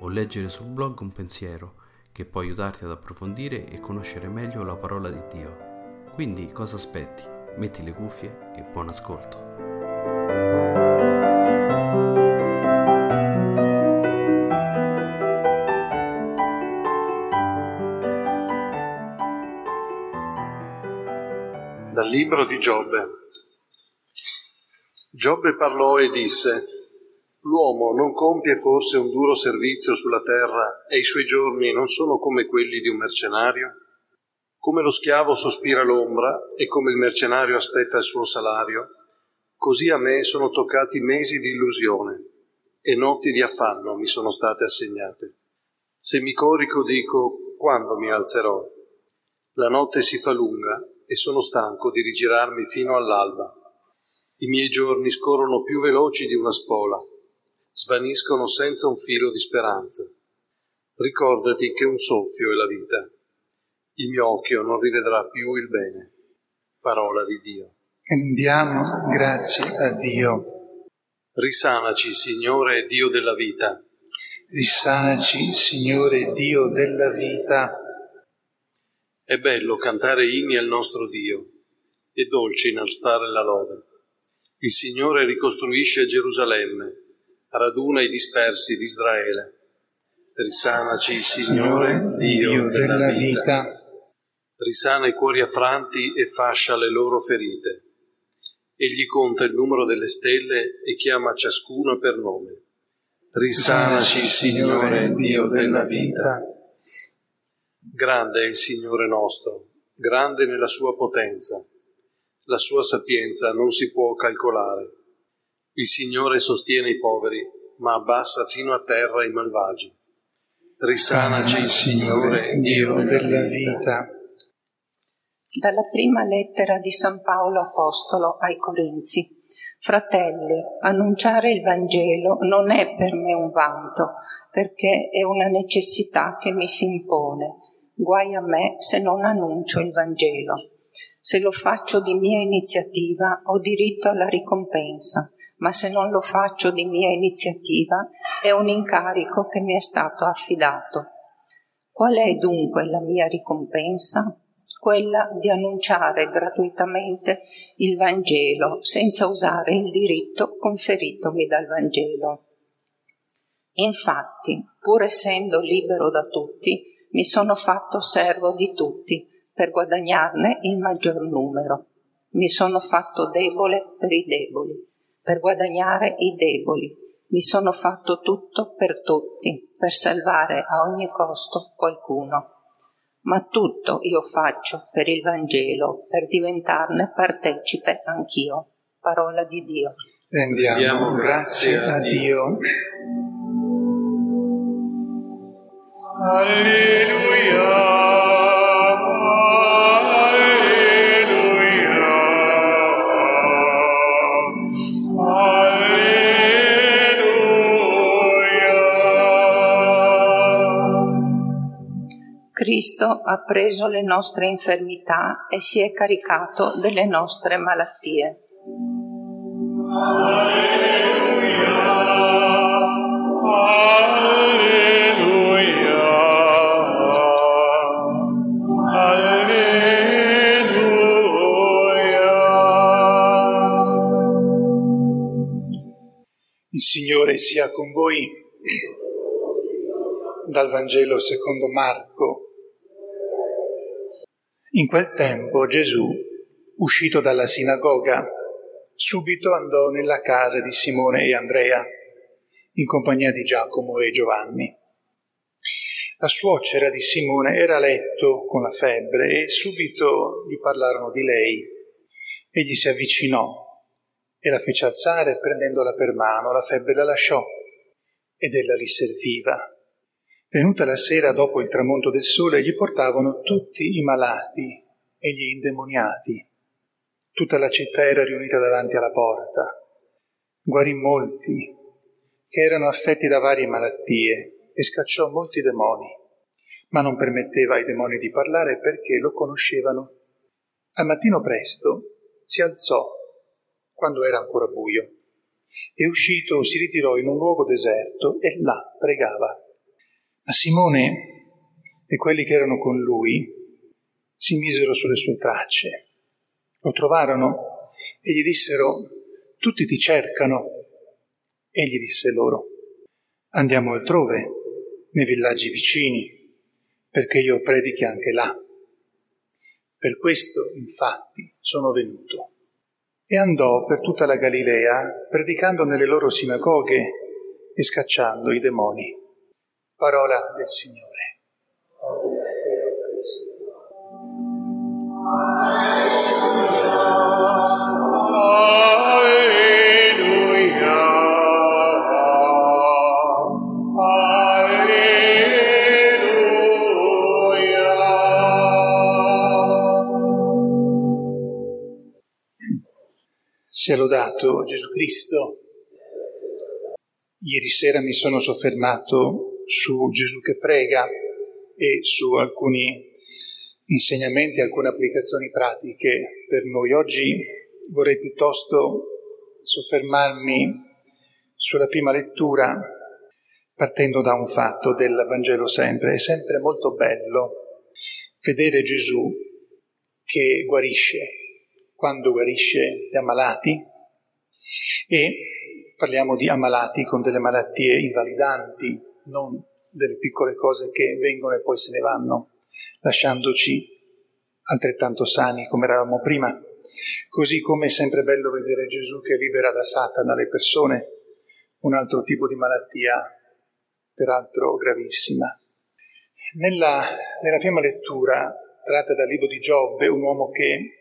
o leggere sul blog un pensiero che può aiutarti ad approfondire e conoscere meglio la parola di Dio. Quindi cosa aspetti? Metti le cuffie e buon ascolto. Dal libro di Giobbe. Giobbe parlò e disse, L'uomo non compie forse un duro servizio sulla terra e i suoi giorni non sono come quelli di un mercenario? Come lo schiavo sospira l'ombra e come il mercenario aspetta il suo salario, così a me sono toccati mesi di illusione e notti di affanno mi sono state assegnate. Se mi corico dico quando mi alzerò? La notte si fa lunga e sono stanco di rigirarmi fino all'alba. I miei giorni scorrono più veloci di una spola svaniscono senza un filo di speranza. Ricordati che un soffio è la vita. Il mio occhio non rivedrà più il bene. Parola di Dio. Rendiamo grazie a Dio. Risanaci, Signore Dio della vita. Risanaci, Signore Dio della vita. È bello cantare inni al nostro Dio, è dolce innalzare la lode. Il Signore ricostruisce Gerusalemme, raduna i dispersi di Israele. Risanaci, Signore, Dio della vita. Risana i cuori affranti e fascia le loro ferite. Egli conta il numero delle stelle e chiama ciascuno per nome. Risanaci, Signore, Dio della vita. Grande è il Signore nostro, grande nella sua potenza. La sua sapienza non si può calcolare. Il Signore sostiene i poveri, ma abbassa fino a terra i malvagi. Risanaci, Signore, Dio della vita. Dalla prima lettera di San Paolo Apostolo ai Corinzi. Fratelli, annunciare il Vangelo non è per me un vanto, perché è una necessità che mi si impone. Guai a me se non annuncio il Vangelo. Se lo faccio di mia iniziativa ho diritto alla ricompensa ma se non lo faccio di mia iniziativa è un incarico che mi è stato affidato. Qual è dunque la mia ricompensa? Quella di annunciare gratuitamente il Vangelo senza usare il diritto conferitomi dal Vangelo. Infatti, pur essendo libero da tutti, mi sono fatto servo di tutti per guadagnarne il maggior numero. Mi sono fatto debole per i deboli per guadagnare i deboli. Mi sono fatto tutto per tutti, per salvare a ogni costo qualcuno. Ma tutto io faccio per il Vangelo, per diventarne partecipe anch'io. Parola di Dio. Rendiamo grazie a Dio. Alleluia. Cristo ha preso le nostre infermità e si è caricato delle nostre malattie. Alleluia, alleluia, alleluia. Il Signore sia con voi dal Vangelo secondo Marco. In quel tempo Gesù, uscito dalla sinagoga, subito andò nella casa di Simone e Andrea, in compagnia di Giacomo e Giovanni. La suocera di Simone era a letto con la febbre e subito gli parlarono di lei. Egli si avvicinò e la fece alzare prendendola per mano, la febbre la lasciò ed ella li serviva. Venuta la sera dopo il tramonto del sole, gli portavano tutti i malati e gli indemoniati. Tutta la città era riunita davanti alla porta. Guarì molti che erano affetti da varie malattie e scacciò molti demoni, ma non permetteva ai demoni di parlare perché lo conoscevano. Al mattino presto si alzò, quando era ancora buio, e uscito si ritirò in un luogo deserto e là pregava. Ma Simone e quelli che erano con lui si misero sulle sue tracce. Lo trovarono e gli dissero, tutti ti cercano. Egli disse loro, andiamo altrove nei villaggi vicini, perché io predichi anche là. Per questo, infatti, sono venuto. E andò per tutta la Galilea, predicando nelle loro sinagoghe e scacciando i demoni. Parola del Signore. Sia lodato Gesù Cristo. Ieri sera mi sono soffermato su Gesù che prega e su alcuni insegnamenti, alcune applicazioni pratiche per noi. Oggi vorrei piuttosto soffermarmi sulla prima lettura partendo da un fatto del Vangelo sempre. È sempre molto bello vedere Gesù che guarisce, quando guarisce gli ammalati e parliamo di ammalati con delle malattie invalidanti, non delle piccole cose che vengono e poi se ne vanno, lasciandoci altrettanto sani come eravamo prima. Così come è sempre bello vedere Gesù che libera da Satana le persone, un altro tipo di malattia, peraltro gravissima. Nella, nella prima lettura, tratta dal libro di Giobbe, un uomo che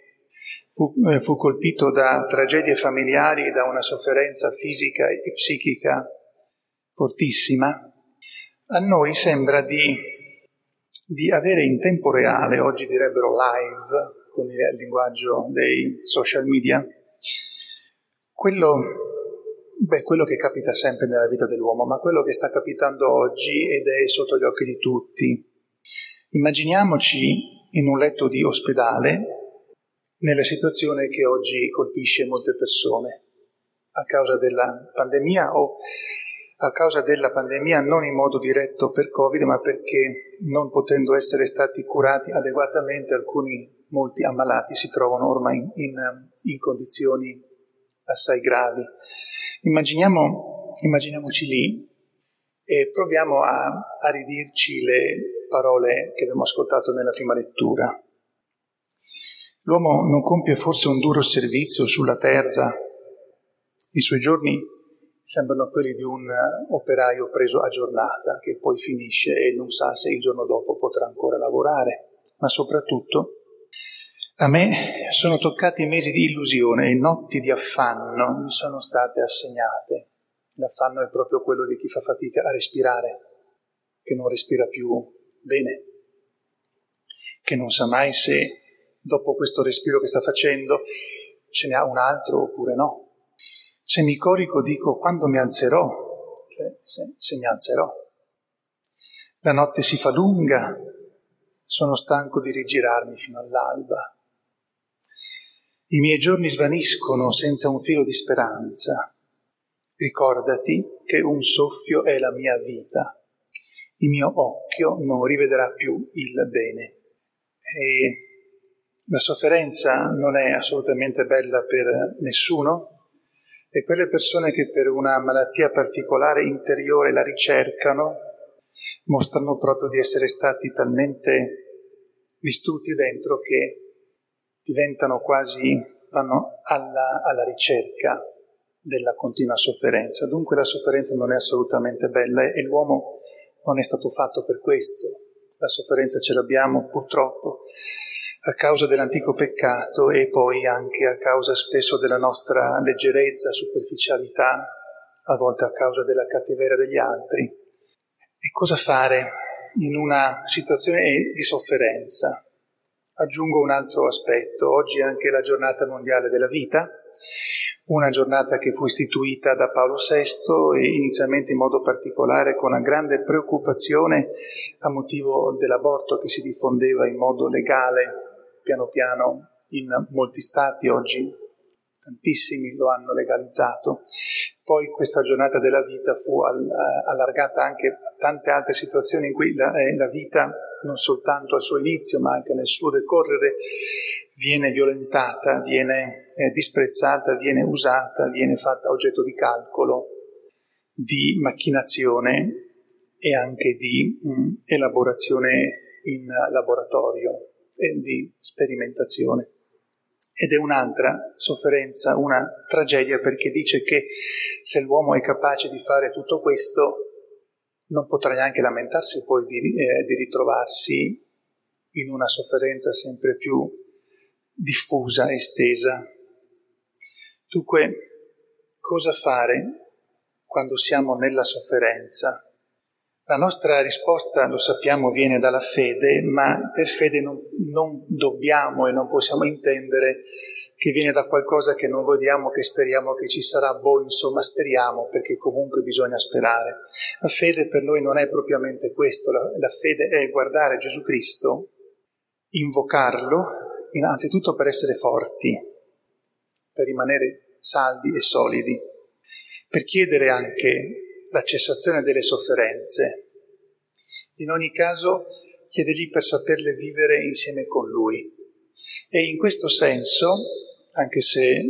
fu, eh, fu colpito da tragedie familiari e da una sofferenza fisica e psichica fortissima, a noi sembra di, di avere in tempo reale, oggi direbbero live, con il linguaggio dei social media, quello, beh, quello che capita sempre nella vita dell'uomo, ma quello che sta capitando oggi ed è sotto gli occhi di tutti. Immaginiamoci in un letto di ospedale nella situazione che oggi colpisce molte persone a causa della pandemia o a causa della pandemia non in modo diretto per Covid, ma perché non potendo essere stati curati adeguatamente alcuni, molti ammalati si trovano ormai in, in, in condizioni assai gravi. Immaginiamo, immaginiamoci lì e proviamo a, a ridirci le parole che abbiamo ascoltato nella prima lettura. L'uomo non compie forse un duro servizio sulla terra? I suoi giorni sembrano quelli di un operaio preso a giornata che poi finisce e non sa se il giorno dopo potrà ancora lavorare. Ma soprattutto a me sono toccati mesi di illusione e notti di affanno mi sono state assegnate. L'affanno è proprio quello di chi fa fatica a respirare, che non respira più bene, che non sa mai se dopo questo respiro che sta facendo, ce n'è un altro oppure no. Se mi corico dico quando mi alzerò, cioè se, se mi alzerò. La notte si fa lunga, sono stanco di rigirarmi fino all'alba. I miei giorni svaniscono senza un filo di speranza. Ricordati che un soffio è la mia vita. Il mio occhio non rivedrà più il bene. E la sofferenza non è assolutamente bella per nessuno, E quelle persone che per una malattia particolare interiore la ricercano, mostrano proprio di essere stati talmente distrutti dentro che diventano quasi, vanno alla, alla ricerca della continua sofferenza. Dunque la sofferenza non è assolutamente bella e l'uomo non è stato fatto per questo. La sofferenza ce l'abbiamo purtroppo a causa dell'antico peccato e poi anche a causa spesso della nostra leggerezza, superficialità, a volte a causa della cattiveria degli altri. E cosa fare in una situazione di sofferenza? Aggiungo un altro aspetto. Oggi è anche la giornata mondiale della vita, una giornata che fu istituita da Paolo VI e inizialmente in modo particolare con una grande preoccupazione a motivo dell'aborto che si diffondeva in modo legale piano piano in molti stati, oggi tantissimi lo hanno legalizzato. Poi questa giornata della vita fu allargata anche a tante altre situazioni in cui la, eh, la vita, non soltanto al suo inizio, ma anche nel suo decorrere, viene violentata, viene eh, disprezzata, viene usata, viene fatta oggetto di calcolo, di macchinazione e anche di mh, mm, elaborazione in laboratorio di sperimentazione. Ed è un'altra sofferenza, una tragedia perché dice che se l'uomo è capace di fare tutto questo, non potrà neanche lamentarsi poi di, eh, di ritrovarsi in una sofferenza sempre più diffusa, estesa. Dunque, cosa fare quando siamo nella sofferenza? La nostra risposta, lo sappiamo, viene dalla fede, ma per fede non, non, dobbiamo e non possiamo intendere che viene da qualcosa che non vediamo, che speriamo che ci sarà, boh, insomma, speriamo, perché comunque bisogna sperare. La fede per noi non è propriamente questo, la, la fede è guardare Gesù Cristo, invocarlo, innanzitutto per essere forti, per rimanere saldi e solidi, per chiedere anche la cessazione delle sofferenze. In ogni caso, chiedergli per saperle vivere insieme con lui. E in questo senso, anche se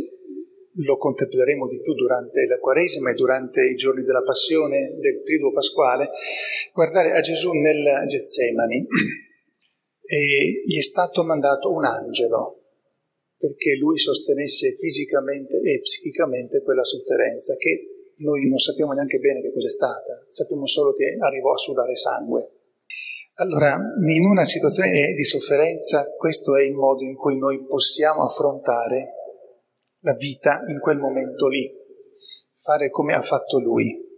lo contempleremo di più durante la Quaresima e durante i giorni della Passione del Triduo Pasquale, guardare a Gesù nel Getsemani e gli è stato mandato un angelo perché lui sostenesse fisicamente e psichicamente quella sofferenza che noi non sappiamo neanche bene che cos'è stata, sappiamo solo che arrivò a sudare sangue. Allora, in una situazione di sofferenza, questo è il modo in cui noi possiamo affrontare la vita in quel momento lì, fare come ha fatto lui.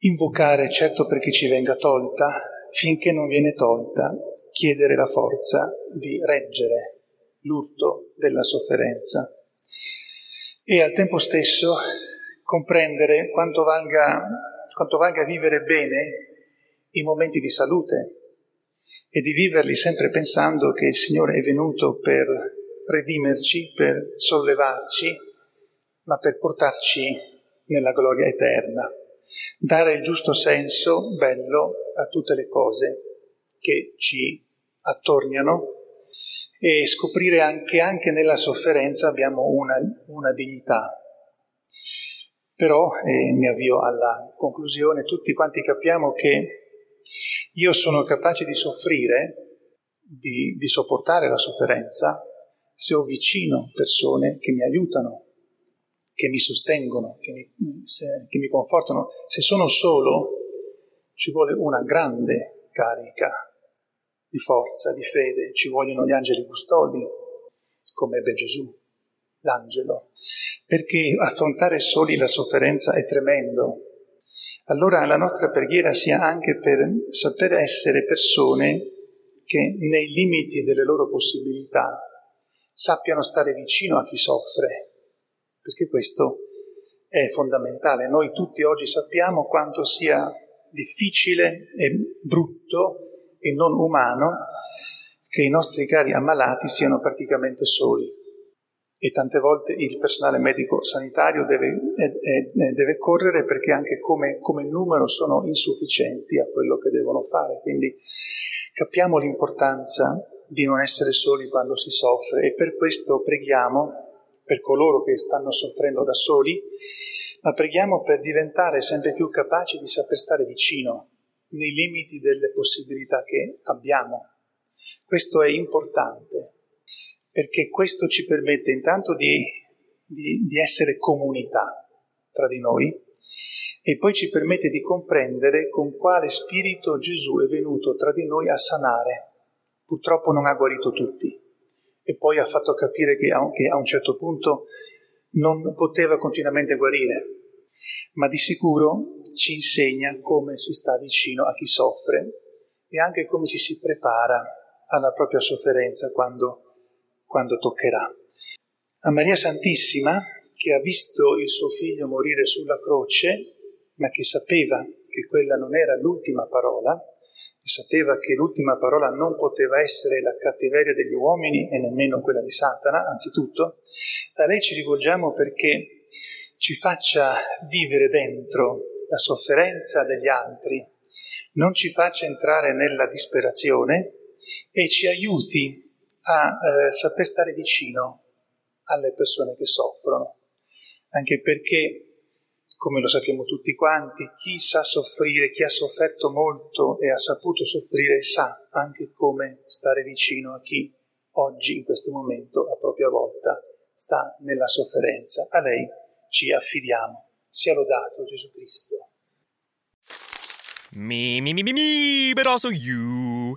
Invocare, certo perché ci venga tolta, finché non viene tolta, chiedere la forza di reggere l'urto della sofferenza. E al tempo stesso comprendere quanto valga, quanto valga vivere bene i momenti di salute e di viverli sempre pensando che il Signore è venuto per redimerci, per sollevarci, ma per portarci nella gloria eterna. Dare il giusto senso bello a tutte le cose che ci attorniano e scoprire anche, anche nella sofferenza abbiamo una, una dignità, però, e mi avvio alla conclusione, tutti quanti capiamo che io sono capace di soffrire, di, di sopportare la sofferenza, se ho vicino persone che mi aiutano, che mi sostengono, che mi, se, che mi confortano. Se sono solo, ci vuole una grande carica di forza, di fede, ci vogliono gli angeli custodi, come ebbe Gesù l'angelo, perché affrontare soli la sofferenza è tremendo. Allora la nostra preghiera sia anche per saper essere persone che nei limiti delle loro possibilità sappiano stare vicino a chi soffre, perché questo è fondamentale. Noi tutti oggi sappiamo quanto sia difficile e brutto e non umano che i nostri cari ammalati siano praticamente soli e tante volte il personale medico sanitario deve, eh, eh, deve correre perché anche come, come, numero sono insufficienti a quello che devono fare. Quindi capiamo l'importanza di non essere soli quando si soffre e per questo preghiamo per coloro che stanno soffrendo da soli, ma preghiamo per diventare sempre più capaci di saper stare vicino nei limiti delle possibilità che abbiamo. Questo è importante perché questo ci permette intanto di, di, di essere comunità tra di noi e poi ci permette di comprendere con quale spirito Gesù è venuto tra di noi a sanare. Purtroppo non ha guarito tutti e poi ha fatto capire che a un certo punto non poteva continuamente guarire, ma di sicuro ci insegna come si sta vicino a chi soffre e anche come ci si prepara alla propria sofferenza quando, quando toccherà. A Maria Santissima, che ha visto il suo figlio morire sulla croce, ma che sapeva che quella non era l'ultima parola, sapeva che l'ultima parola non poteva essere la cattiveria degli uomini e nemmeno quella di Satana, anzitutto, a lei ci rivolgiamo perché ci faccia vivere dentro la sofferenza degli altri, non ci faccia entrare nella disperazione e ci aiuti a eh, saper stare vicino alle persone che soffrono, anche perché, come lo sappiamo tutti quanti, chi sa soffrire, chi ha sofferto molto e ha saputo soffrire, sa anche come stare vicino a chi oggi, in questo momento, a propria volta, sta nella sofferenza. A lei ci affidiamo. Sia lodato Gesù Cristo. Me, me, me, me, me, but also you.